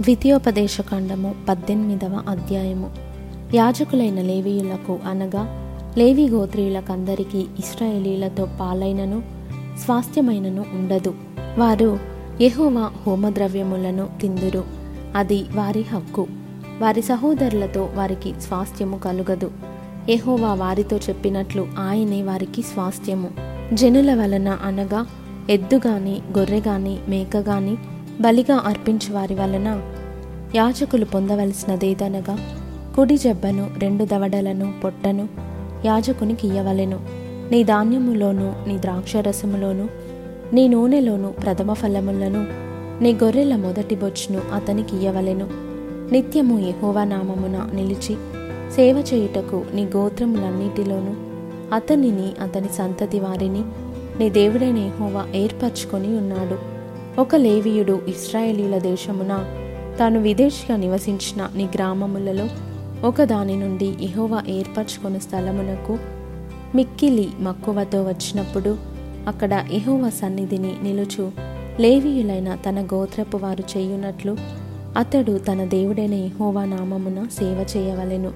ద్వితీయోపదేశకాండము పద్దెనిమిదవ అధ్యాయము. యాజకులైన లేవీయులకు అనగా లేవి గోత్రీయులకందరికీ ఇస్రాయేలీలతో పాలైనను స్వాస్థ్యమైనను ఉండదు. వారు యహోవా హోమద్రవ్యములను తిందురు. అది వారి హక్కు. వారి సహోదరులతో వారికి స్వాస్థ్యము కలుగదు. యహోవా వారితో చెప్పినట్లు ఆయనే వారికి స్వాస్థ్యము. జనుల వలన అనగా ఎద్దు గాని గొర్రె గాని మేక గాని బలిగా అర్పించు వారి వలన యాజకులు పొందవలసినదేదనగా కుడి జబ్బను రెండు దవడలను పొట్టను యాజకునికి ఇయ్యవలెను. నీ ధాన్యములోను నీ ద్రాక్షరసములోను నీ నూనెలోను ప్రథమ ఫలములను నీ గొర్రెల మొదటి బొచ్చును అతనికి ఇయ్యవలెను. నిత్యము ఎహోవా నామమున నిలిచి సేవ చేయుటకు నీ గోత్రములన్నిటిలోను అతనిని అతని సంతతి వారిని నీ దేవుడైన ఎహోవా ఏర్పరచుకొని ఉన్నాడు. ఒక లేవీయుడు ఇస్రాయేలీల దేశమున తాను విదేశిగా నివసించిన నీ గ్రామములలో ఒక దాని నుండి ఇహోవా ఏర్పరచుకున్న స్థలమునకు మిక్కిలి మక్కువతో వచ్చినప్పుడు అక్కడ ఇహోవా సన్నిధిని నిలుచు లేవీయులైన తన గోత్రపు వారు చేయునట్లు అతడు తన దేవుడైన ఇహోవా నామమున సేవ చేయవలెను.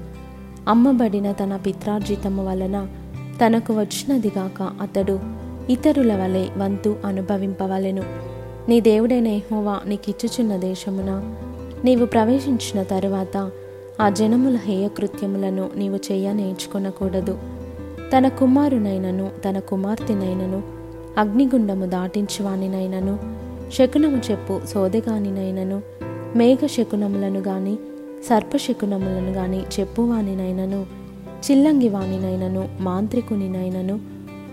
అమ్మబడిన తన పిత్రార్జితము వలన తనకు వచ్చినదిగాక అతడు ఇతరుల వలె వంతు అనుభవింపవలెను. నీ దేవుడైన యెహోవా నీకిచ్చుచున్న దేశమున నీవు ప్రవేశించిన తరువాత ఆ జనముల హేయకృత్యములను నీవు చేయ నేర్చుకొనకూడదు. తన కుమారునైనను తన కుమార్తెనైనను అగ్నిగుండము దాటించువానినైనను శకునము చెప్పు సోదెగానినైనను మేఘ శకునములను గాని సర్పశకునములను గాని చెప్పువానినైనను చిల్లంగివానినైనను మాంత్రికునినైనను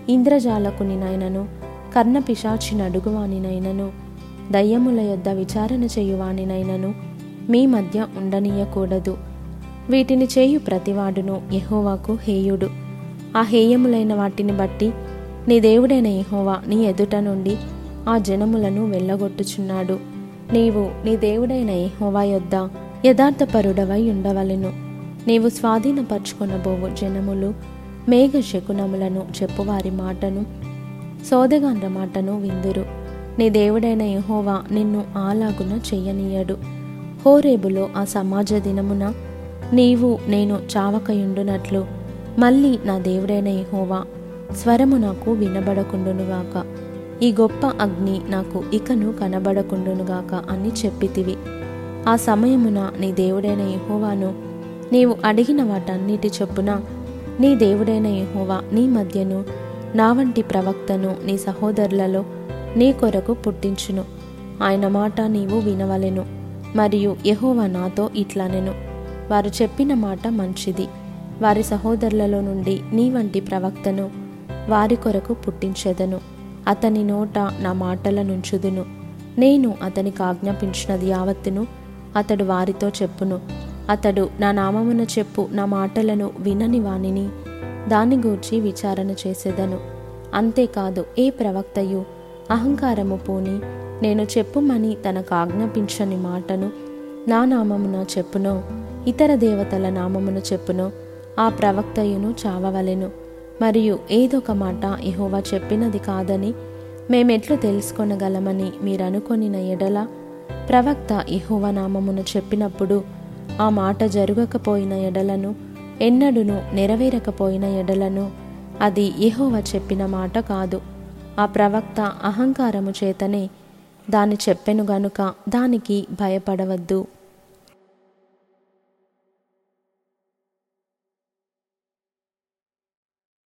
ఇంద్రజాలకునినైనను కర్ణ పిశాచిని అడుగువానినైనను దయ్యముల యొద్ద విచారణ చేయువానినైనను మీ మధ్య ఉండనీయకూడదు. వీటిని చేయు ప్రతివాడును యహోవాకు హేయుడు. ఆ హేయములైన వాటిని బట్టి నీ దేవుడైన యెహోవా నీ ఎదుట నుండి ఆ జనములను వెళ్ళగొట్టుచున్నాడు. నీవు నీ దేవుడైన యెహోవా యొద్ద యథార్థపరుడవై ఉండవలెను. నీవు స్వాధీనపరుచుకొనబోవు జనములు మేఘ శకునములను చెప్పువారి మాటను సోదగాండ్ర మాటను విందురు. నీ దేవుడైన యహోవా నిన్ను ఆలాగున చెయ్యనీయడు హోరేబులో ఆ సమాజ దినమున నీవు నేను చావకయుండునట్లు. మళ్ళీ నా దేవుడైన యహోవా స్వరము నాకు వినబడకుండునుగాక ఈ గొప్ప అగ్ని నాకు ఇకను కనబడకుండునుగాక అని చెప్పితివి. ఆ సమయమున నీ దేవుడైన యహోవాను నీవు అడిగిన వాటన్నిటి చొప్పున నీ దేవుడైన యహోవా నీ మధ్యను నా వంటి ప్రవక్తను నీ సహోదరులలో నీ కొరకు పుట్టించును. ఆయన మాట నీవు వినవలెను మరియు యెహోవా నాతో ఇట్లనెను. వారు చెప్పిన మాట మంచిది. వారి సహోదరులలో నుండి నీ వంటి ప్రవక్తను వారి కొరకు పుట్టించెదను. అతని నోట నా మాటల నుంచుదును. నేను అతనికి ఆజ్ఞాపించినది యావత్తును అతడు వారితో చెప్పును. అతడు నా నామమున చెప్పు నా మాటలను వినని వానిని దాని గూర్చి విచారణ చేసేదను. అంతేకాదు ఏ ప్రవక్తయు? అహంకారము పూని నేను చెప్పుమని తనకు ఆజ్ఞాపించని మాటను నా నామమున చెప్పునో ఇతర దేవతల నామమున చెప్పునో ఆ ప్రవక్తయును చావవలెను. మరియు ఏదొక మాట ఇహోవా చెప్పినది కాదని మేమెట్లు తెలుసుకొనగలమని మీరనుకొనిన ఎడల ప్రవక్త ఇహోవ నామమున చెప్పినప్పుడు ఆ మాట జరగకపోయిన ఎడలను ఎన్నడును నెరవేరకపోయిన ఎడలను అది ఎహోవ చెప్పిన మాట కాదు. ఆ ప్రవక్త అహంకారము చేతనే దాని చెప్పెను గనుక దానికి భయపడవద్దు.